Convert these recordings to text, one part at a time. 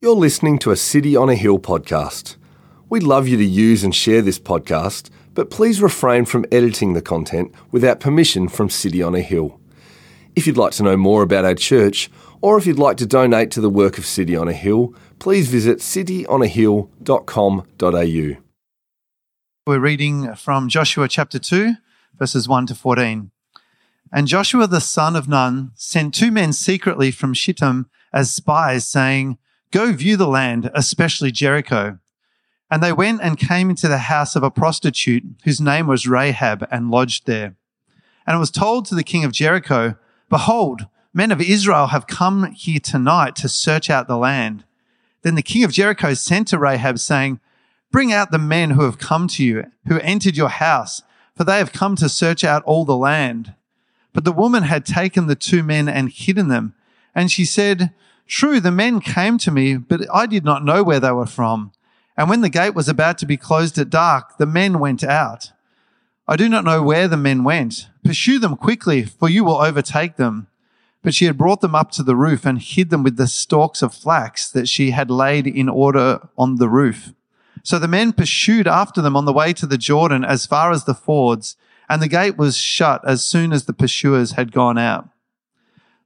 You're listening to a City on a Hill podcast. We'd love you to use and share this podcast, but please refrain from editing the content without permission from City on a Hill. If you'd like to know more about our church, or if you'd like to donate to the work of City on a Hill, please visit cityonahill.com.au. We're reading from Joshua chapter 2, verses 1 to 14. And Joshua the son of Nun sent two men secretly from Shittim as spies, saying, Go view the land, especially Jericho. And they went and came into the house of a prostitute whose name was Rahab and lodged there. And it was told to the king of Jericho, Behold, men of Israel have come here tonight to search out the land. Then the king of Jericho sent to Rahab, saying, Bring out the men who have come to you, who entered your house, for they have come to search out all the land. But the woman had taken the two men and hidden them. And she said, True, the men came to me, but I did not know where they were from. And when the gate was about to be closed at dark, the men went out. I do not know where the men went. Pursue them quickly, for you will overtake them. But she had brought them up to the roof and hid them with the stalks of flax that she had laid in order on the roof. So the men pursued after them on the way to the Jordan as far as the fords, and the gate was shut as soon as the pursuers had gone out.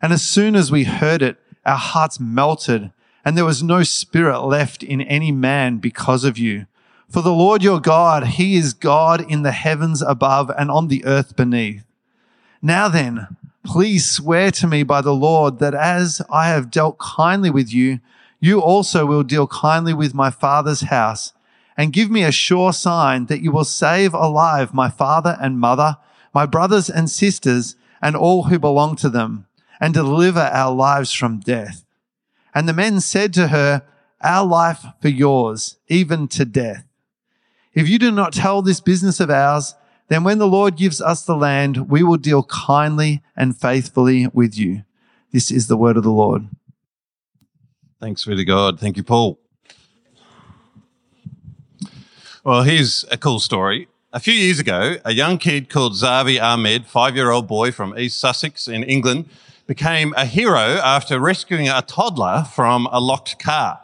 And as soon as we heard it, our hearts melted, and there was no spirit left in any man because of you. For the Lord your God, he is God in the heavens above and on the earth beneath. Now then, please swear to me by the Lord that as I have dealt kindly with you, you also will deal kindly with my father's house and give me a sure sign that you will save alive my father and mother, my brothers and sisters, and all who belong to them and deliver our lives from death. And the men said to her, Our life for yours, even to death. If you do not tell this business of ours, then when the Lord gives us the land, we will deal kindly and faithfully with you. This is the word of the Lord. Thanks be to God. Thank you, Paul. Well, here's a cool story. A few years ago, a young kid called Zavi Ahmed, five year old boy from East Sussex in England, became a hero after rescuing a toddler from a locked car.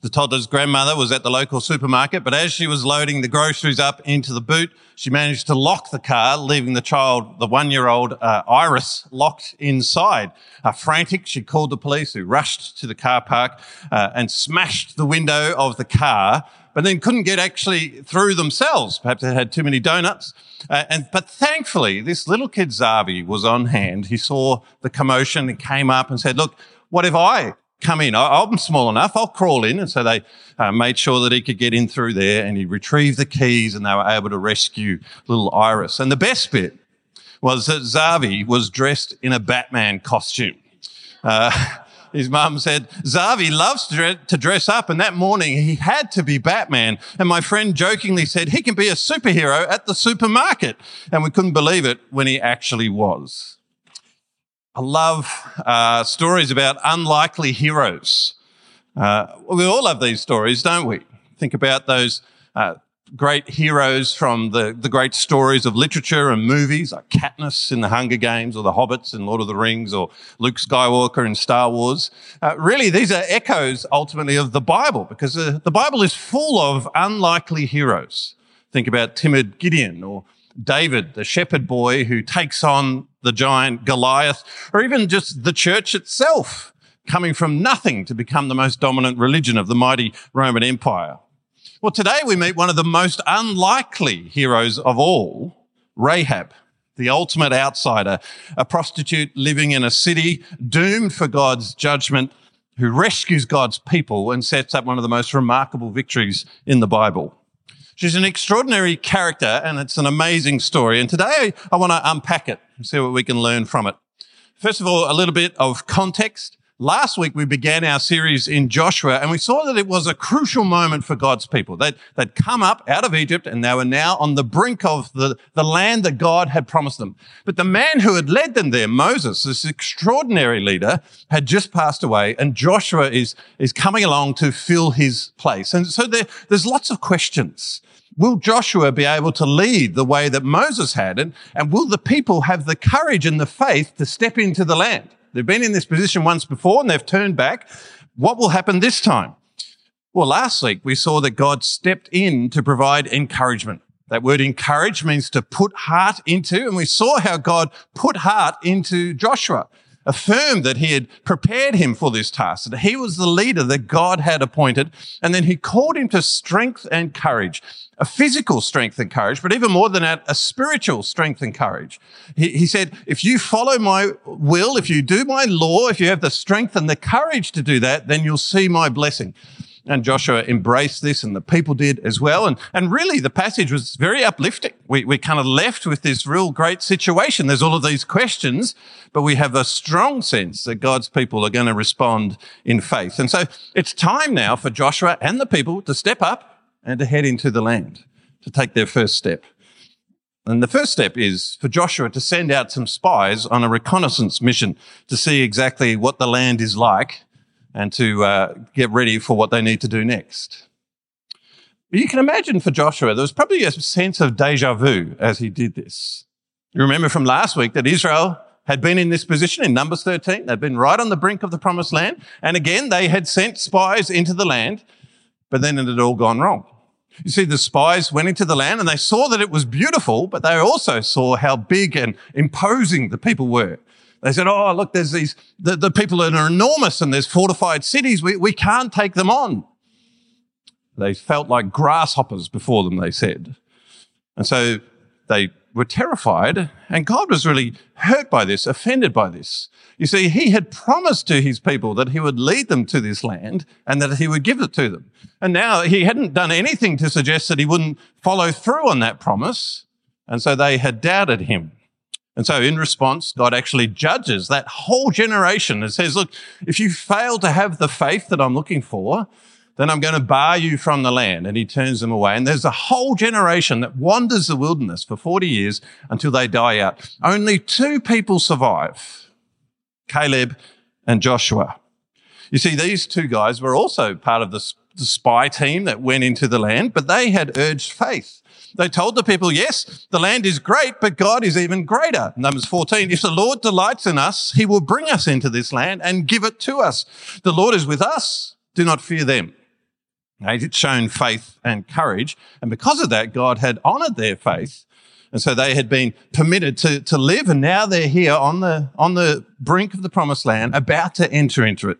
The toddler's grandmother was at the local supermarket, but as she was loading the groceries up into the boot, she managed to lock the car, leaving the child, the one-year-old uh, Iris, locked inside. Uh, frantic, she called the police, who rushed to the car park uh, and smashed the window of the car but then couldn't get actually through themselves. Perhaps they had too many donuts. Uh, and, but thankfully, this little kid Zavi was on hand. He saw the commotion and came up and said, look, what if I come in? I'm small enough. I'll crawl in. And so they uh, made sure that he could get in through there and he retrieved the keys and they were able to rescue little Iris. And the best bit was that Zavi was dressed in a Batman costume. Uh, his mum said, Zavi loves to dress up. And that morning he had to be Batman. And my friend jokingly said, he can be a superhero at the supermarket. And we couldn't believe it when he actually was. I love uh, stories about unlikely heroes. Uh, we all love these stories, don't we? Think about those uh, great heroes from the, the great stories of literature and movies, like Katniss in The Hunger Games or The Hobbits in Lord of the Rings or Luke Skywalker in Star Wars. Uh, really, these are echoes ultimately of the Bible because uh, the Bible is full of unlikely heroes. Think about timid Gideon or David, the shepherd boy who takes on the giant Goliath, or even just the church itself coming from nothing to become the most dominant religion of the mighty Roman Empire. Well, today we meet one of the most unlikely heroes of all, Rahab, the ultimate outsider, a prostitute living in a city doomed for God's judgment, who rescues God's people and sets up one of the most remarkable victories in the Bible. She's an extraordinary character and it's an amazing story. And today I want to unpack it and see what we can learn from it. First of all, a little bit of context. Last week, we began our series in Joshua and we saw that it was a crucial moment for God's people. They'd, they'd come up out of Egypt and they were now on the brink of the, the land that God had promised them. But the man who had led them there, Moses, this extraordinary leader, had just passed away and Joshua is, is coming along to fill his place. And so there, there's lots of questions. Will Joshua be able to lead the way that Moses had? And, and will the people have the courage and the faith to step into the land? They've been in this position once before and they've turned back. What will happen this time? Well, last week we saw that God stepped in to provide encouragement. That word encourage means to put heart into, and we saw how God put heart into Joshua affirmed that he had prepared him for this task, that he was the leader that God had appointed. And then he called him to strength and courage, a physical strength and courage, but even more than that, a spiritual strength and courage. He, he said, if you follow my will, if you do my law, if you have the strength and the courage to do that, then you'll see my blessing. And Joshua embraced this and the people did as well. And, and really the passage was very uplifting. We, we kind of left with this real great situation. There's all of these questions, but we have a strong sense that God's people are going to respond in faith. And so it's time now for Joshua and the people to step up and to head into the land, to take their first step. And the first step is for Joshua to send out some spies on a reconnaissance mission to see exactly what the land is like and to uh, get ready for what they need to do next. But you can imagine for Joshua, there was probably a sense of deja vu as he did this. You remember from last week that Israel had been in this position in Numbers 13. They'd been right on the brink of the promised land. And again, they had sent spies into the land, but then it had all gone wrong. You see, the spies went into the land and they saw that it was beautiful, but they also saw how big and imposing the people were. They said, Oh, look, there's these, the, the people are enormous and there's fortified cities. We, we can't take them on. They felt like grasshoppers before them, they said. And so they were terrified and God was really hurt by this, offended by this. You see, he had promised to his people that he would lead them to this land and that he would give it to them. And now he hadn't done anything to suggest that he wouldn't follow through on that promise. And so they had doubted him. And so in response, God actually judges that whole generation and says, look, if you fail to have the faith that I'm looking for, then I'm going to bar you from the land. And he turns them away. And there's a whole generation that wanders the wilderness for 40 years until they die out. Only two people survive, Caleb and Joshua. You see, these two guys were also part of the, spy team that went into the land, but they had urged faith. They told the people, yes, the land is great, but God is even greater. Numbers 14, if the Lord delights in us, he will bring us into this land and give it to us. The Lord is with us. Do not fear them. They had shown faith and courage. And because of that, God had honored their faith. And so they had been permitted to, to live. And now they're here on the, on the brink of the promised land, about to enter into it.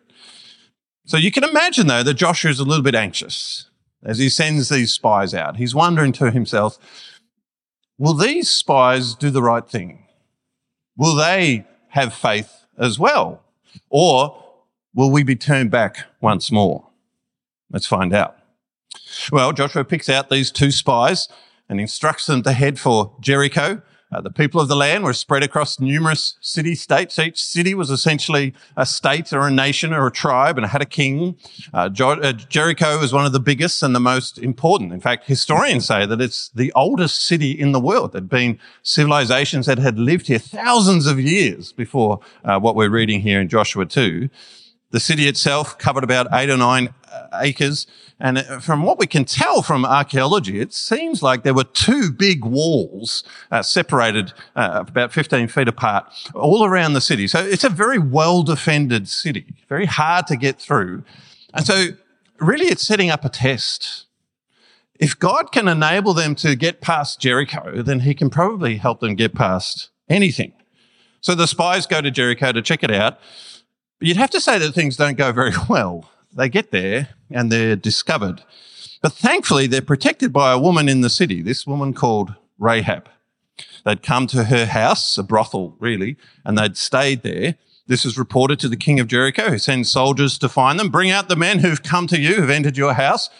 So you can imagine though that Joshua is a little bit anxious as he sends these spies out. He's wondering to himself, will these spies do the right thing? Will they have faith as well? Or will we be turned back once more? Let's find out. Well, Joshua picks out these two spies and instructs them to head for Jericho. Uh, the people of the land were spread across numerous city states. Each city was essentially a state or a nation or a tribe and had a king. Uh, uh, Jericho was one of the biggest and the most important. In fact, historians say that it's the oldest city in the world. There'd been civilizations that had lived here thousands of years before uh, what we're reading here in Joshua 2. The city itself covered about eight or nine acres. And from what we can tell from archaeology, it seems like there were two big walls uh, separated uh, about 15 feet apart all around the city. So it's a very well defended city, very hard to get through. And so really it's setting up a test. If God can enable them to get past Jericho, then he can probably help them get past anything. So the spies go to Jericho to check it out. But you'd have to say that things don't go very well. They get there and they're discovered. But thankfully, they're protected by a woman in the city, this woman called Rahab. They'd come to her house, a brothel really, and they'd stayed there. This is reported to the king of Jericho, who sends soldiers to find them. Bring out the men who've come to you, who've entered your house.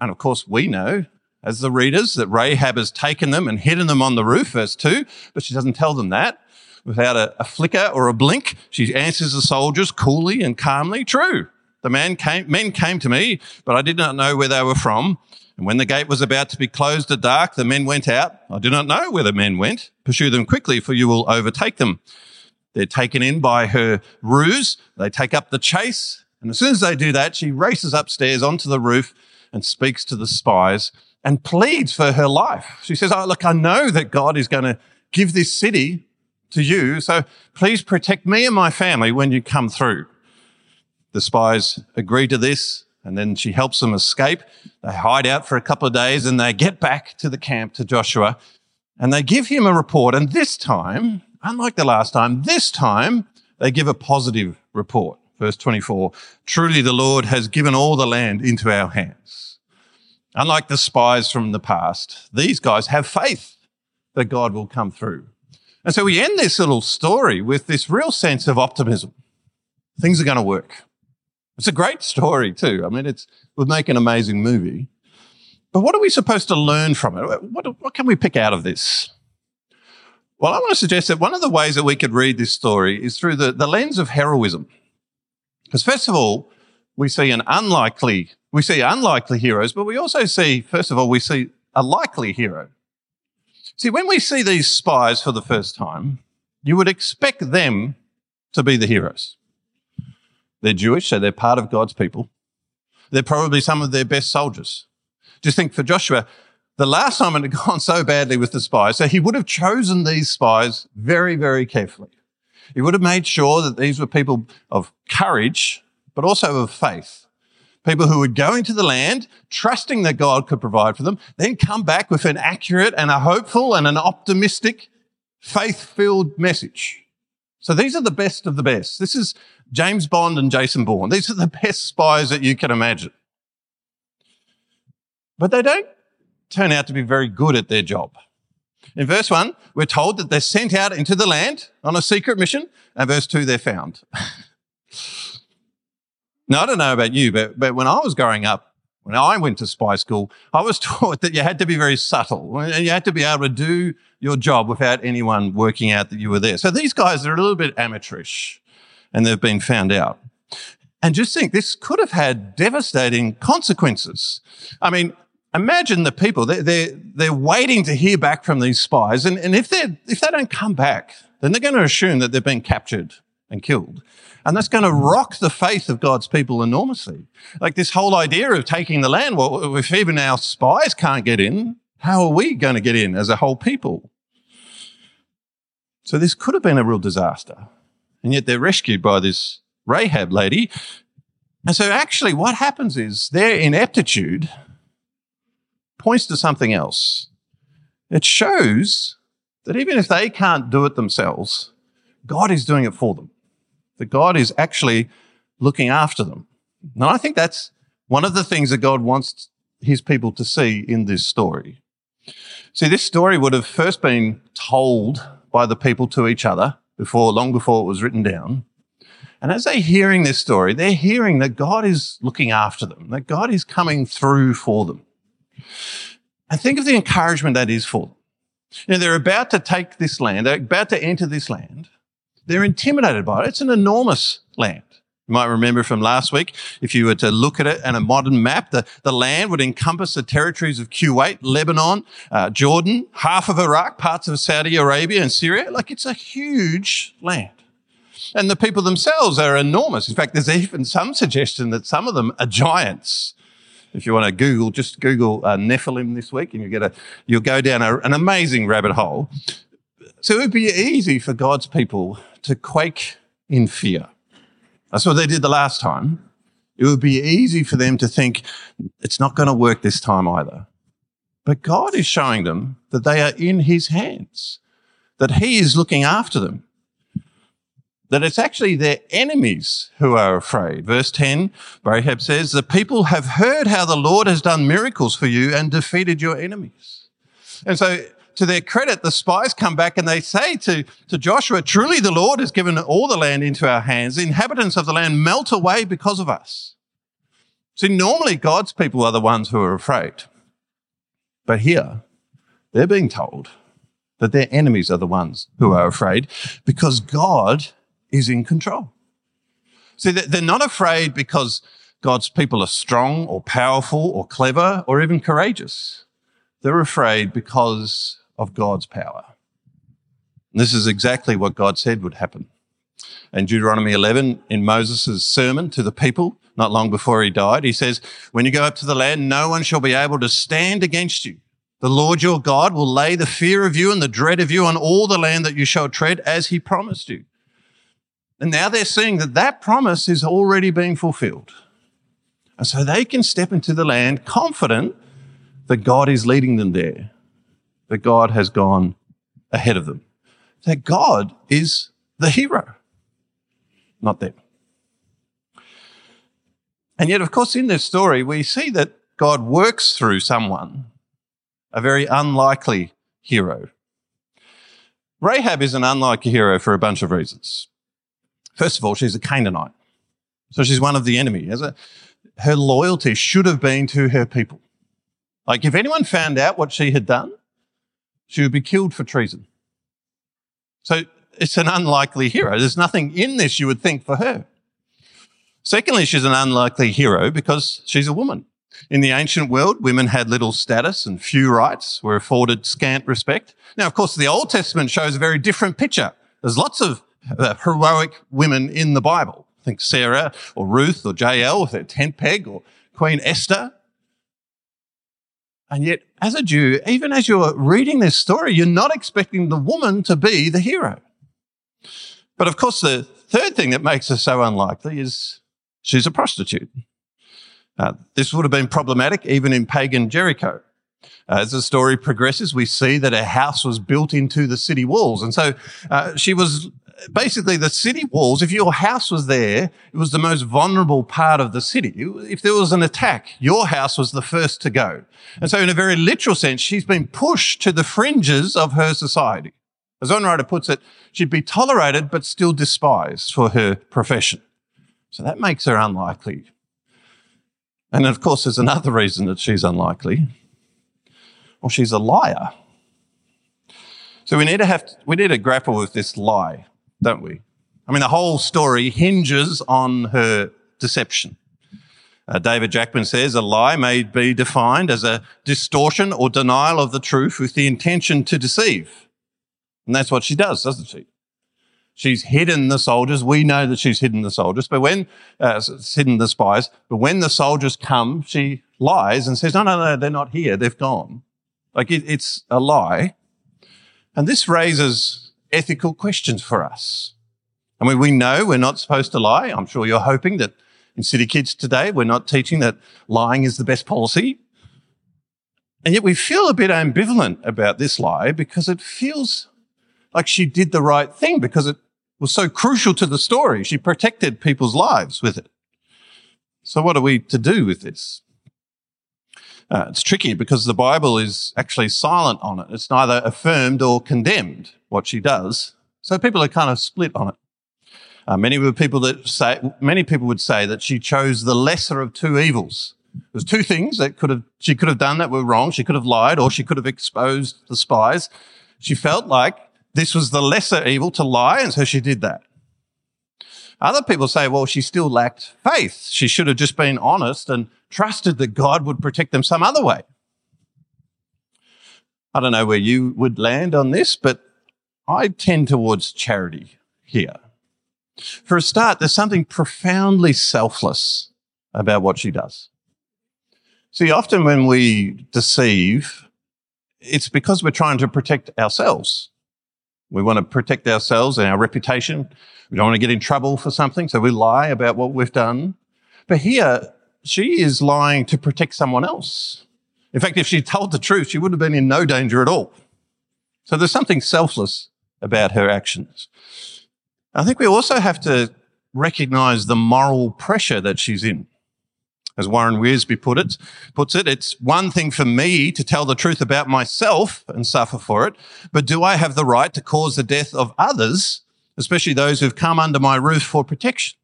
And of course, we know as the readers that Rahab has taken them and hidden them on the roof, verse 2, but she doesn't tell them that. without a, a flicker or a blink. She answers the soldiers coolly and calmly. True. The man came, men came to me, but I did not know where they were from. And when the gate was about to be closed at dark, the men went out. I do not know where the men went. Pursue them quickly, for you will overtake them. They're taken in by her ruse. They take up the chase. And as soon as they do that, she races upstairs onto the roof and speaks to the spies and pleads for her life. She says, Oh, look, I know that God is going to give this city to you. So please protect me and my family when you come through. The spies agree to this. And then she helps them escape. They hide out for a couple of days and they get back to the camp to Joshua and they give him a report. And this time, unlike the last time, this time they give a positive report. Verse 24, truly the Lord has given all the land into our hands. Unlike the spies from the past, these guys have faith that God will come through. And so we end this little story with this real sense of optimism. Things are going to work. It's a great story too. I mean, it's would make an amazing movie. But what are we supposed to learn from it? What, what can we pick out of this? Well, I want to suggest that one of the ways that we could read this story is through the, the lens of heroism. Because first of all, we see an unlikely, we see unlikely heroes, but we also see, first of all, we see a likely hero. See, when we see these spies for the first time, you would expect them to be the heroes. They're Jewish, so they're part of God's people. They're probably some of their best soldiers. Just think for Joshua, the last time it had gone so badly with the spies, so he would have chosen these spies very, very carefully. He would have made sure that these were people of courage, but also of faith. People who would go into the land, trusting that God could provide for them, then come back with an accurate and a hopeful and an optimistic, faith-filled message. So these are the best of the best. This is James Bond and Jason Bourne. These are the best spies that you can imagine. But they don't turn out to be very good at their job. In verse 1, we're told that they're sent out into the land on a secret mission, and verse 2, they're found. now, I don't know about you, but, but when I was growing up, when I went to spy school, I was taught that you had to be very subtle and you had to be able to do your job without anyone working out that you were there. So these guys are a little bit amateurish and they've been found out. And just think, this could have had devastating consequences. I mean, imagine the people, they're, they're, they're waiting to hear back from these spies. And, and if, they if they don't come back, then they're going to assume that they've been captured and killed. And that's going to rock the faith of God's people enormously. Like this whole idea of taking the land. Well, if even our spies can't get in, how are we going to get in as a whole people? So this could have been a real disaster. And yet they're rescued by this Rahab lady. And so actually what happens is their ineptitude points to something else. It shows that even if they can't do it themselves, God is doing it for them. That God is actually looking after them. And I think that's one of the things that God wants his people to see in this story. See, this story would have first been told by the people to each other before, long before it was written down. And as they're hearing this story, they're hearing that God is looking after them, that God is coming through for them. And think of the encouragement that is for them. You know, they're about to take this land, they're about to enter this land. They're intimidated by it. It's an enormous land. You might remember from last week, if you were to look at it on a modern map, the, the land would encompass the territories of Kuwait, Lebanon, uh, Jordan, half of Iraq, parts of Saudi Arabia and Syria. Like it's a huge land. And the people themselves are enormous. In fact, there's even some suggestion that some of them are giants. If you want to Google, just Google uh, Nephilim this week and you get a, you'll go down a, an amazing rabbit hole. So it would be easy for God's people to quake in fear. That's what they did the last time. It would be easy for them to think it's not going to work this time either. But God is showing them that they are in his hands, that he is looking after them, that it's actually their enemies who are afraid. Verse 10, Rahab says, the people have heard how the Lord has done miracles for you and defeated your enemies. And so to their credit, the spies come back and they say to, to Joshua, truly the Lord has given all the land into our hands. The inhabitants of the land melt away because of us. See, normally God's people are the ones who are afraid. But here, they're being told that their enemies are the ones who are afraid because God is in control. See, they're not afraid because God's people are strong or powerful or clever or even courageous. They're afraid because of God's power. And this is exactly what God said would happen. In Deuteronomy 11, in Moses' sermon to the people, not long before he died, he says, When you go up to the land, no one shall be able to stand against you. The Lord your God will lay the fear of you and the dread of you on all the land that you shall tread as he promised you. And now they're seeing that that promise is already being fulfilled. And so they can step into the land confident that God is leading them there, that God has gone ahead of them, that God is the hero, not them. And yet, of course, in this story, we see that God works through someone, a very unlikely hero. Rahab is an unlikely hero for a bunch of reasons. First of all, she's a Canaanite. So she's one of the enemy. Her loyalty should have been to her people. Like if anyone found out what she had done, she would be killed for treason. So it's an unlikely hero. There's nothing in this you would think for her. Secondly, she's an unlikely hero because she's a woman. In the ancient world, women had little status and few rights, were afforded scant respect. Now, of course, the Old Testament shows a very different picture. There's lots of uh, heroic women in the Bible. Think Sarah or Ruth or Jael with their tent peg or Queen Esther. And yet, as a Jew, even as you're reading this story, you're not expecting the woman to be the hero. But of course, the third thing that makes her so unlikely is she's a prostitute. Uh, this would have been problematic even in pagan Jericho. Uh, as the story progresses, we see that her house was built into the city walls. And so uh, she was basically the city walls. If your house was there, it was the most vulnerable part of the city. If there was an attack, your house was the first to go. And so in a very literal sense, she's been pushed to the fringes of her society. As one writer puts it, she'd be tolerated but still despised for her profession. So that makes her unlikely. And of course, there's another reason that she's unlikely. Well, she's a liar. So we need to have to, we need to grapple with this lie, don't we? I mean, the whole story hinges on her deception. Uh, David Jackman says a lie may be defined as a distortion or denial of the truth with the intention to deceive. And that's what she does, doesn't she? She's hidden the soldiers. We know that she's hidden the soldiers, but when, uh, hidden the spies, but when the soldiers come, she lies and says, no, no, no, they're not here. They've gone. Like it, it's a lie. And this raises ethical questions for us. I mean, we know we're not supposed to lie. I'm sure you're hoping that in City Kids today, we're not teaching that lying is the best policy. And yet we feel a bit ambivalent about this lie because it feels like she did the right thing because it was so crucial to the story. She protected people's lives with it. So what are we to do with this? Uh, it's tricky because the Bible is actually silent on it. It's neither affirmed or condemned what she does. So people are kind of split on it. Uh, many people that say, many people would say that she chose the lesser of two evils. There's two things that could have, she could have done that were wrong. She could have lied or she could have exposed the spies. She felt like this was the lesser evil to lie, and so she did that. Other people say, well, she still lacked faith. She should have just been honest and trusted that God would protect them some other way. I don't know where you would land on this, but I tend towards charity here. For a start, there's something profoundly selfless about what she does. See, often when we deceive, it's because we're trying to protect ourselves. We want to protect ourselves and our reputation. We don't want to get in trouble for something, so we lie about what we've done. But here, she is lying to protect someone else. In fact, if she told the truth, she would have been in no danger at all. So there's something selfless about her actions. I think we also have to recognize the moral pressure that she's in. As Warren Wiersbe put it, puts it, it's one thing for me to tell the truth about myself and suffer for it, but do I have the right to cause the death of others, especially those who've come under my roof for protection?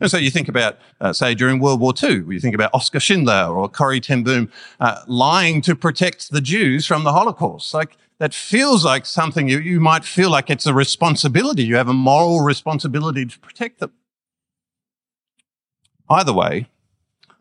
And so you think about, uh, say, during World War II, you think about Oskar Schindler or Corrie ten Boom uh, lying to protect the Jews from the Holocaust. Like that feels like something you, you might feel like it's a responsibility. You have a moral responsibility to protect them. Either way,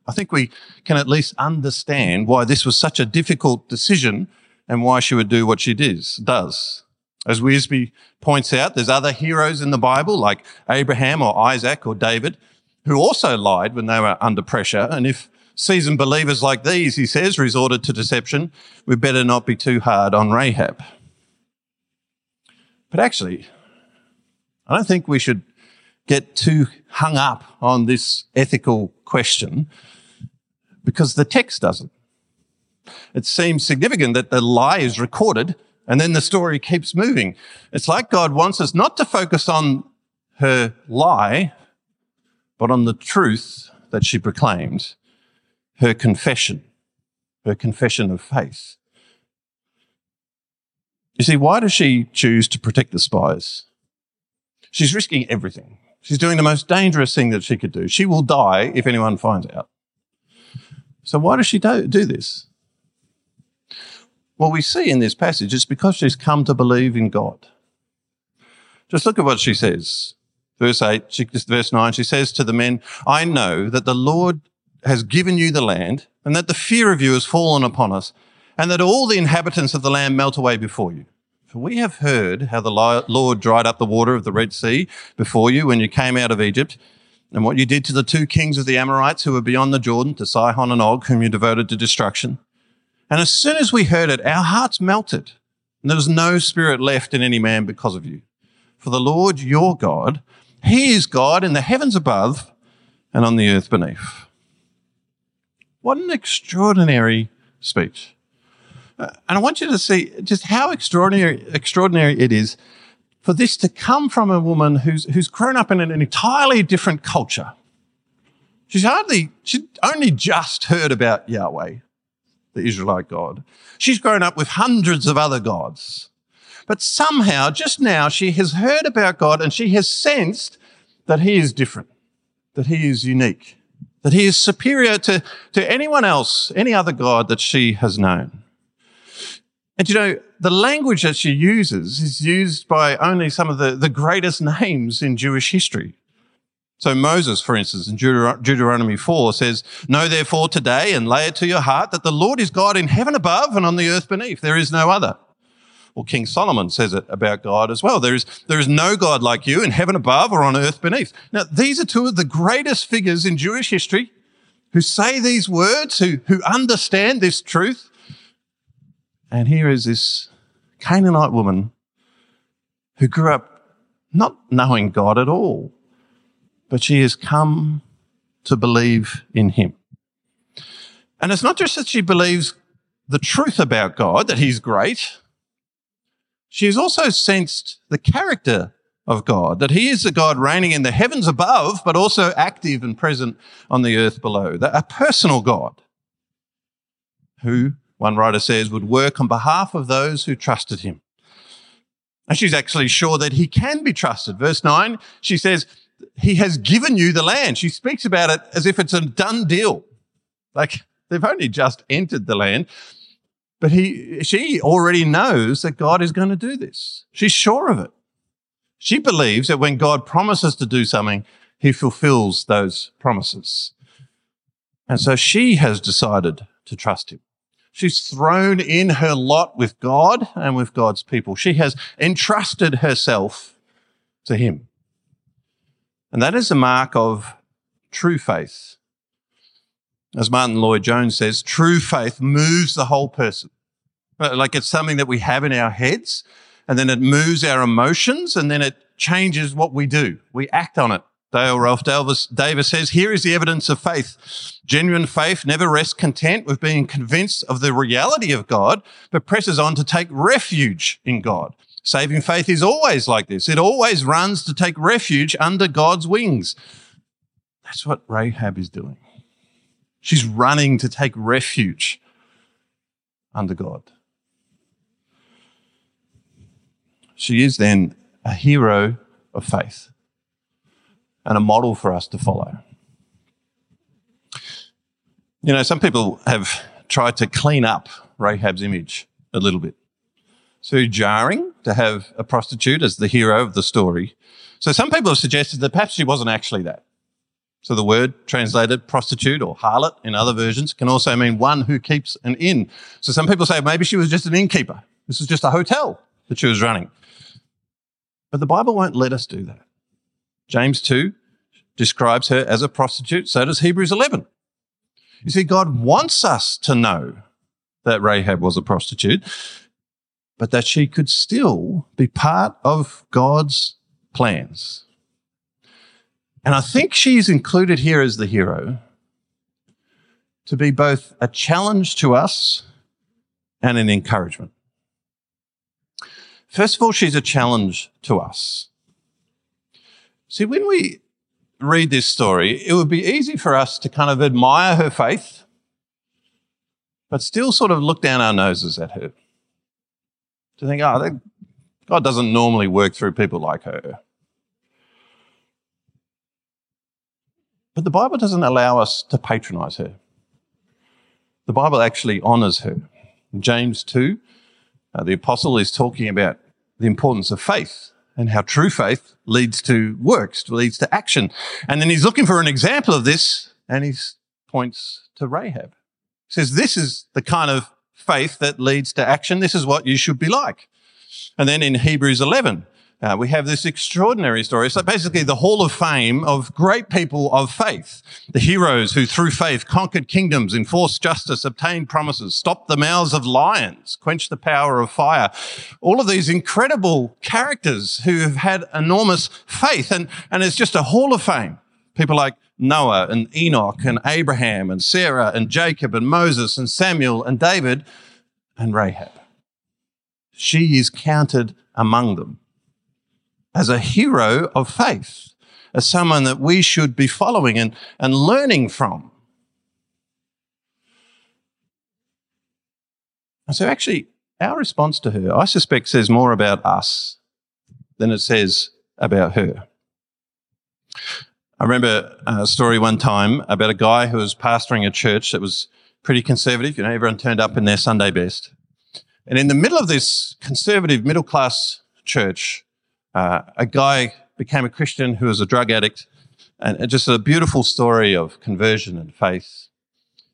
I think we can at least understand why this was such a difficult decision and why she would do what she does. does. As Wiersbe points out, there's other heroes in the Bible like Abraham or Isaac or David who also lied when they were under pressure. And if seasoned believers like these, he says, resorted to deception, we better not be too hard on Rahab. But actually, I don't think we should get too hung up on this ethical question because the text doesn't. It seems significant that the lie is recorded and then the story keeps moving. It's like God wants us not to focus on her lie, but on the truth that she proclaimed, her confession, her confession of faith. You see, why does she choose to protect the spies? She's risking everything. She's doing the most dangerous thing that she could do. She will die if anyone finds out. So why does she do, do this? Well, we see in this passage it's because she's come to believe in God. Just look at what she says. Verse 8, she, verse 9, she says to the men, I know that the Lord has given you the land and that the fear of you has fallen upon us and that all the inhabitants of the land melt away before you. For we have heard how the Lord dried up the water of the Red Sea before you when you came out of Egypt and what you did to the two kings of the Amorites who were beyond the Jordan, to Sihon and Og, whom you devoted to destruction. And as soon as we heard it, our hearts melted, and there was no spirit left in any man because of you. For the Lord your God, He is God in the heavens above and on the earth beneath. What an extraordinary speech. Uh, and I want you to see just how extraordinary, extraordinary it is for this to come from a woman who's, who's grown up in an entirely different culture. She's hardly, she only just heard about Yahweh, the Israelite God. She's grown up with hundreds of other gods. But somehow, just now, she has heard about God and she has sensed that he is different, that he is unique, that he is superior to, to anyone else, any other God that she has known. And you know, the language that she uses is used by only some of the, the greatest names in Jewish history. So Moses, for instance, in Deuteronomy 4 says, Know therefore today and lay it to your heart that the Lord is God in heaven above and on the earth beneath. There is no other. Well, King Solomon says it about God as well. There is, there is no God like you in heaven above or on earth beneath. Now, these are two of the greatest figures in Jewish history who say these words, who, who understand this truth. And here is this Canaanite woman who grew up not knowing God at all, but she has come to believe in him. And it's not just that she believes the truth about God, that he's great. She has also sensed the character of God, that he is the God reigning in the heavens above, but also active and present on the earth below, a personal God who one writer says, would work on behalf of those who trusted him. And she's actually sure that he can be trusted. Verse 9, she says, He has given you the land. She speaks about it as if it's a done deal. Like they've only just entered the land. But he, she already knows that God is going to do this. She's sure of it. She believes that when God promises to do something, he fulfills those promises. And so she has decided to trust him. She's thrown in her lot with God and with God's people. She has entrusted herself to Him. And that is a mark of true faith. As Martyn Lloyd-Jones says, true faith moves the whole person. Uh, like it's something that we have in our heads, and then it moves our emotions, and then it changes what we do. We act on it. Dale Ralph Davis, Davis says, here is the evidence of faith. Genuine faith never rests content with being convinced of the reality of God, but presses on to take refuge in God. Saving faith is always like this. It always runs to take refuge under God's wings. That's what Rahab is doing. She's running to take refuge under God. She is then a hero of faith and a model for us to follow. You know, some people have tried to clean up Rahab's image a little bit. too jarring to have a prostitute as the hero of the story. So some people have suggested that perhaps she wasn't actually that. So the word translated prostitute or harlot in other versions can also mean one who keeps an inn. So some people say maybe she was just an innkeeper. This is just a hotel that she was running. But the Bible won't let us do that. James 2 describes her as a prostitute, so does Hebrews 11. You see, God wants us to know that Rahab was a prostitute, but that she could still be part of God's plans. And I think she's included here as the hero to be both a challenge to us and an encouragement. First of all, she's a challenge to us. See, when we read this story, it would be easy for us to kind of admire her faith, but still sort of look down our noses at her. To think, oh, God doesn't normally work through people like her. But the Bible doesn't allow us to patronize her. The Bible actually honors her. James 2, uh, the apostle is talking about the importance of faith and how true faith leads to works, leads to action. And then he's looking for an example of this and he points to Rahab. He says, this is the kind of faith that leads to action. This is what you should be like. And then in Hebrews 11, uh, we have this extraordinary story. So basically the hall of fame of great people of faith, the heroes who through faith conquered kingdoms, enforced justice, obtained promises, stopped the mouths of lions, quenched the power of fire. All of these incredible characters who have had enormous faith and, and it's just a hall of fame. People like Noah and Enoch and Abraham and Sarah and Jacob and Moses and Samuel and David and Rahab. She is counted among them as a hero of faith, as someone that we should be following and, and learning from. And so, actually, our response to her, I suspect, says more about us than it says about her. I remember a story one time about a guy who was pastoring a church that was pretty conservative. You know, everyone turned up in their Sunday best. And in the middle of this conservative middle class church, uh, a guy became a Christian who was a drug addict, and just a beautiful story of conversion and faith.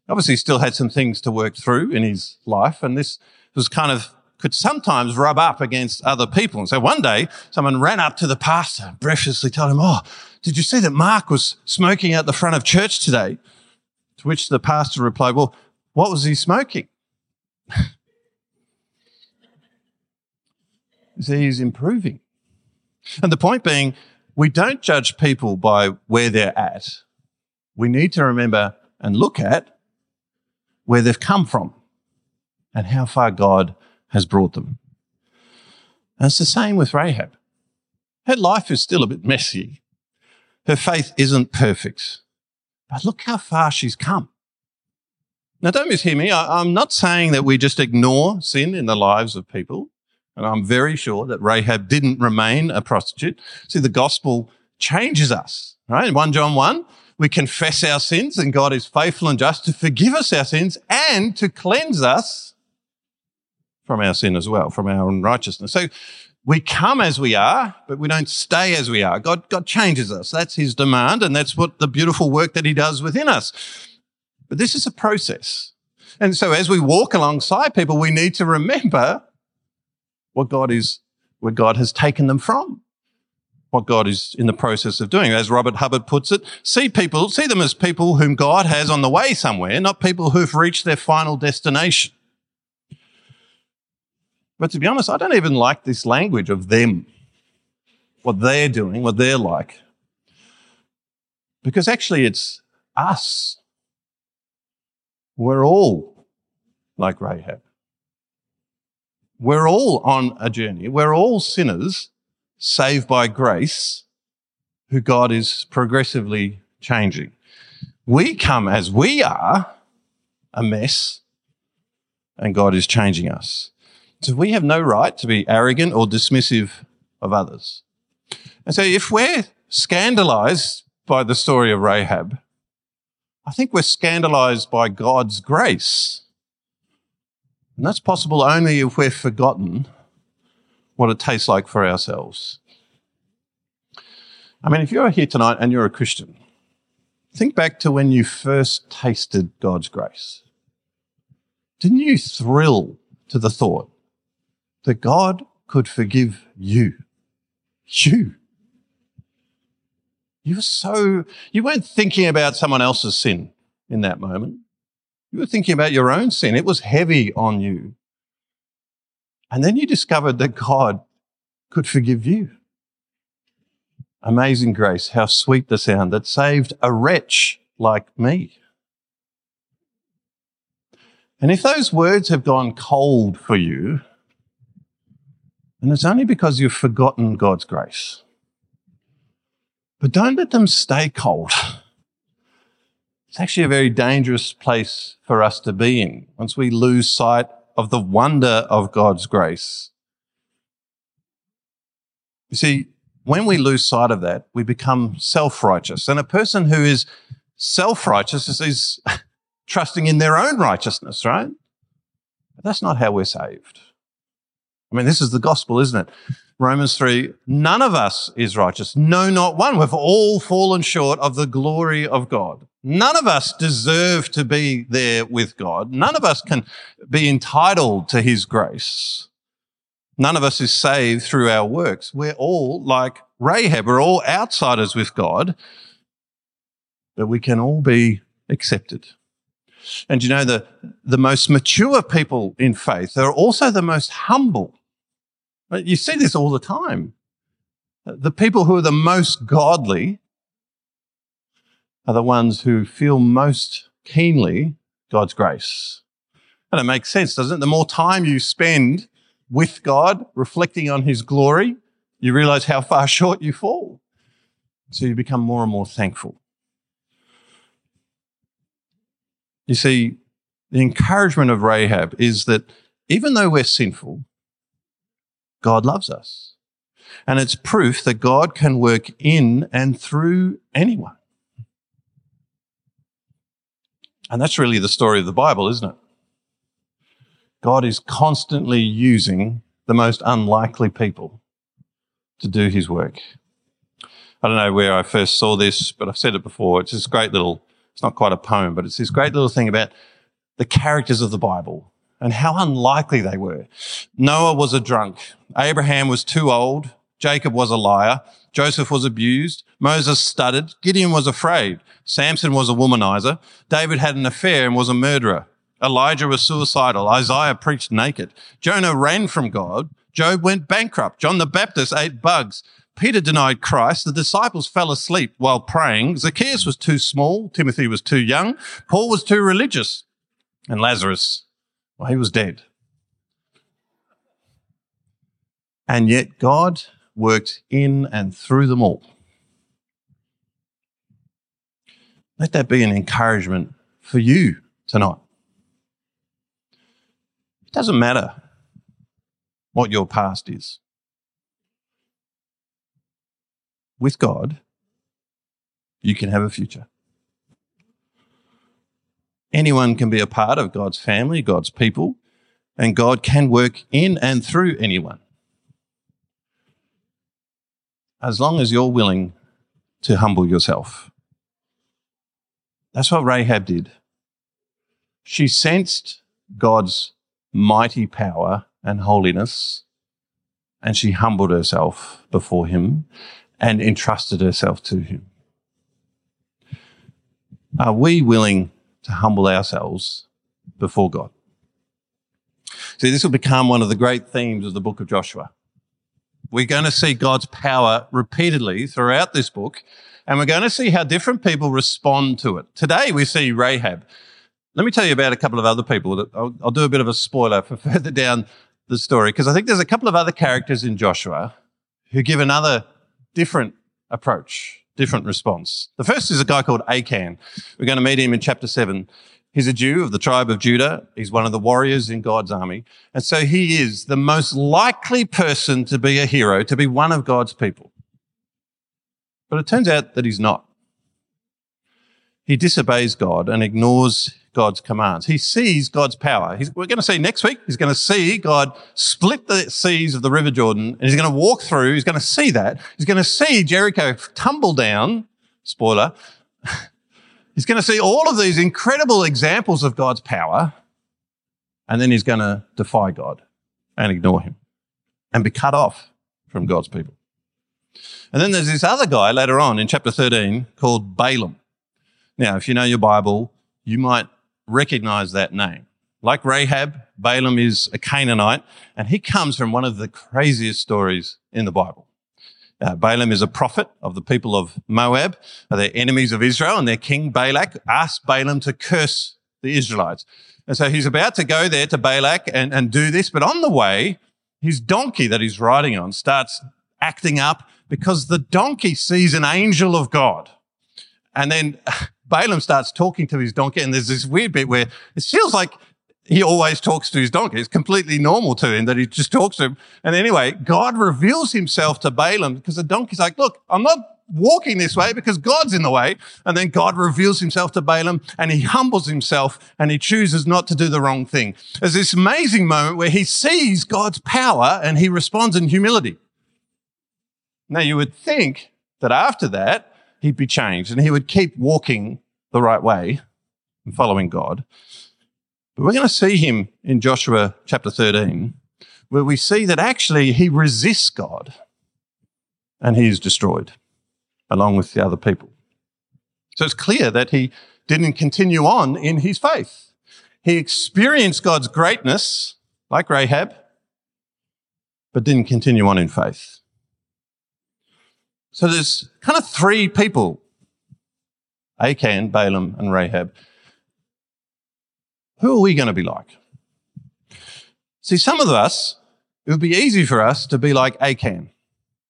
Obviously, still had some things to work through in his life, and this was kind of could sometimes rub up against other people. And so one day, someone ran up to the pastor, breathlessly told him, "Oh, did you see that Mark was smoking out the front of church today?" To which the pastor replied, "Well, what was he smoking?" he's improving. And the point being, we don't judge people by where they're at. We need to remember and look at where they've come from and how far God has brought them. And it's the same with Rahab. Her life is still a bit messy. Her faith isn't perfect. But look how far she's come. Now, don't mishear me. I, am not saying that we just ignore sin in the lives of people. And I'm very sure that Rahab didn't remain a prostitute. See, the gospel changes us, right? In 1 John 1, we confess our sins and God is faithful and just to forgive us our sins and to cleanse us from our sin as well, from our unrighteousness. So we come as we are, but we don't stay as we are. God, God changes us. That's his demand. And that's what the beautiful work that he does within us. But this is a process. And so as we walk alongside people, we need to remember what God is, where God has taken them from, what God is in the process of doing. As Robert Hubbard puts it, see people, see them as people whom God has on the way somewhere, not people who've reached their final destination. But to be honest, I don't even like this language of them, what they're doing, what they're like. Because actually, it's us. We're all like Rahab. We're all on a journey. We're all sinners saved by grace who God is progressively changing. We come as we are, a mess, and God is changing us. So we have no right to be arrogant or dismissive of others. And so if we're scandalized by the story of Rahab, I think we're scandalized by God's grace and that's possible only if we've forgotten what it tastes like for ourselves. I mean, if you're here tonight and you're a Christian, think back to when you first tasted God's grace. Didn't you thrill to the thought that God could forgive you? You. You were so, you weren't thinking about someone else's sin in that moment. You were thinking about your own sin. It was heavy on you. And then you discovered that God could forgive you. Amazing grace, how sweet the sound that saved a wretch like me. And if those words have gone cold for you, then it's only because you've forgotten God's grace. But don't let them stay cold. It's actually a very dangerous place for us to be in once we lose sight of the wonder of God's grace. You see, when we lose sight of that, we become self righteous. And a person who is self righteous is trusting in their own righteousness, right? But that's not how we're saved. I mean, this is the gospel, isn't it? Romans 3, none of us is righteous. No, not one. We've all fallen short of the glory of God. None of us deserve to be there with God. None of us can be entitled to his grace. None of us is saved through our works. We're all like Rahab. We're all outsiders with God, but we can all be accepted. And you know, the, the most mature people in faith are also the most humble. You see this all the time. The people who are the most godly are the ones who feel most keenly God's grace. And it makes sense, doesn't it? The more time you spend with God, reflecting on his glory, you realize how far short you fall. So you become more and more thankful. You see, the encouragement of Rahab is that even though we're sinful, God loves us. And it's proof that God can work in and through anyone. And that's really the story of the Bible, isn't it? God is constantly using the most unlikely people to do his work. I don't know where I first saw this, but I've said it before. It's this great little, it's not quite a poem, but it's this great little thing about the characters of the Bible and how unlikely they were. Noah was a drunk. Abraham was too old. Jacob was a liar. Joseph was abused. Moses stuttered. Gideon was afraid. Samson was a womanizer. David had an affair and was a murderer. Elijah was suicidal. Isaiah preached naked. Jonah ran from God. Job went bankrupt. John the Baptist ate bugs. Peter denied Christ. The disciples fell asleep while praying. Zacchaeus was too small. Timothy was too young. Paul was too religious. And Lazarus, well, he was dead. And yet God worked in and through them all. Let that be an encouragement for you tonight. It doesn't matter what your past is. With God, you can have a future. Anyone can be a part of God's family, God's people, and God can work in and through anyone. As long as you're willing to humble yourself. That's what Rahab did. She sensed God's mighty power and holiness, and she humbled herself before him and entrusted herself to him. Are we willing to humble ourselves before God? See, this will become one of the great themes of the book of Joshua. We're going to see God's power repeatedly throughout this book, and we're going to see how different people respond to it. Today, we see Rahab. Let me tell you about a couple of other people. That I'll, I'll do a bit of a spoiler for further down the story because I think there's a couple of other characters in Joshua who give another different approach, different response. The first is a guy called Achan. We're going to meet him in chapter seven. He's a Jew of the tribe of Judah. He's one of the warriors in God's army. And so he is the most likely person to be a hero, to be one of God's people. But it turns out that he's not. He disobeys God and ignores God's commands. He sees God's power. He's, we're going to see next week, he's going to see God split the seas of the River Jordan and he's going to walk through. He's going to see that. He's going to see Jericho tumble down. Spoiler. He's going to see all of these incredible examples of God's power. And then he's going to defy God and ignore him and be cut off from God's people. And then there's this other guy later on in chapter 13 called Balaam. Now, if you know your Bible, you might recognize that name. Like Rahab, Balaam is a Canaanite, and he comes from one of the craziest stories in the Bible. Uh, Balaam is a prophet of the people of Moab. They're enemies of Israel, and their king Balak asked Balaam to curse the Israelites. And so he's about to go there to Balak and, and do this, but on the way, his donkey that he's riding on starts acting up because the donkey sees an angel of God. And then Balaam starts talking to his donkey, and there's this weird bit where it feels like he always talks to his donkey. It's completely normal to him that he just talks to him. And anyway, God reveals himself to Balaam because the donkey's like, look, I'm not walking this way because God's in the way. And then God reveals himself to Balaam and he humbles himself and he chooses not to do the wrong thing. There's this amazing moment where he sees God's power and he responds in humility. Now you would think that after that, he'd be changed and he would keep walking the right way and following God. But we're going to see him in Joshua chapter 13, where we see that actually he resists God and he is destroyed along with the other people. So it's clear that he didn't continue on in his faith. He experienced God's greatness, like Rahab, but didn't continue on in faith. So there's kind of three people Achan, Balaam, and Rahab. Who are we going to be like? See, some of us, it would be easy for us to be like Achan.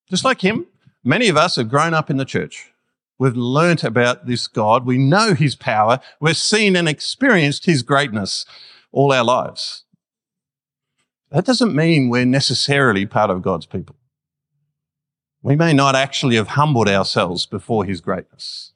Just like him, many of us have grown up in the church. We've learnt about this God. We know his power. We've seen and experienced his greatness all our lives. That doesn't mean we're necessarily part of God's people we may not actually have humbled ourselves before his greatness.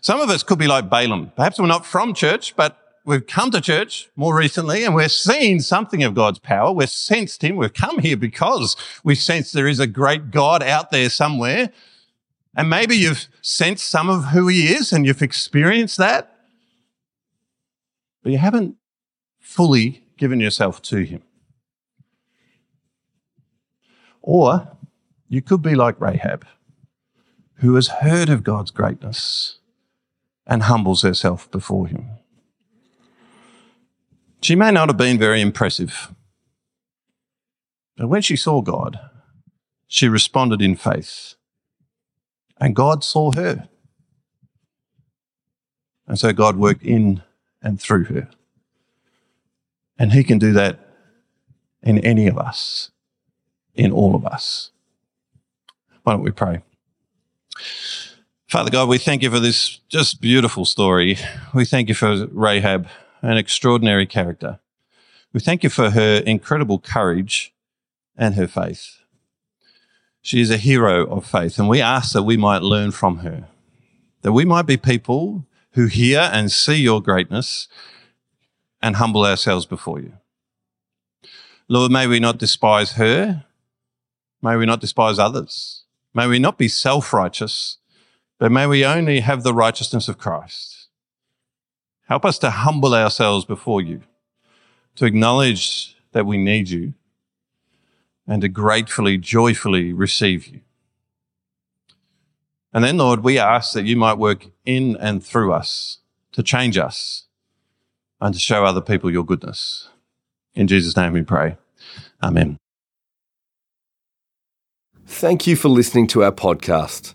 Some of us could be like Balaam. Perhaps we're not from church, but we've come to church more recently and we're seeing something of God's power. We've sensed him. We've come here because we sense there is a great God out there somewhere. And maybe you've sensed some of who he is and you've experienced that, but you haven't fully given yourself to him. Or you could be like Rahab, who has heard of God's greatness and humbles herself before him. She may not have been very impressive, but when she saw God, she responded in faith, and God saw her. And so God worked in and through her. And He can do that in any of us, in all of us. Why don't we pray? Father God, we thank you for this just beautiful story. We thank you for Rahab, an extraordinary character. We thank you for her incredible courage and her faith. She is a hero of faith, and we ask that we might learn from her, that we might be people who hear and see your greatness and humble ourselves before you. Lord, may we not despise her. May we not despise others. May we not be self righteous, but may we only have the righteousness of Christ. Help us to humble ourselves before you, to acknowledge that we need you, and to gratefully, joyfully receive you. And then, Lord, we ask that you might work in and through us to change us and to show other people your goodness. In Jesus' name we pray. Amen. Thank you for listening to our podcast.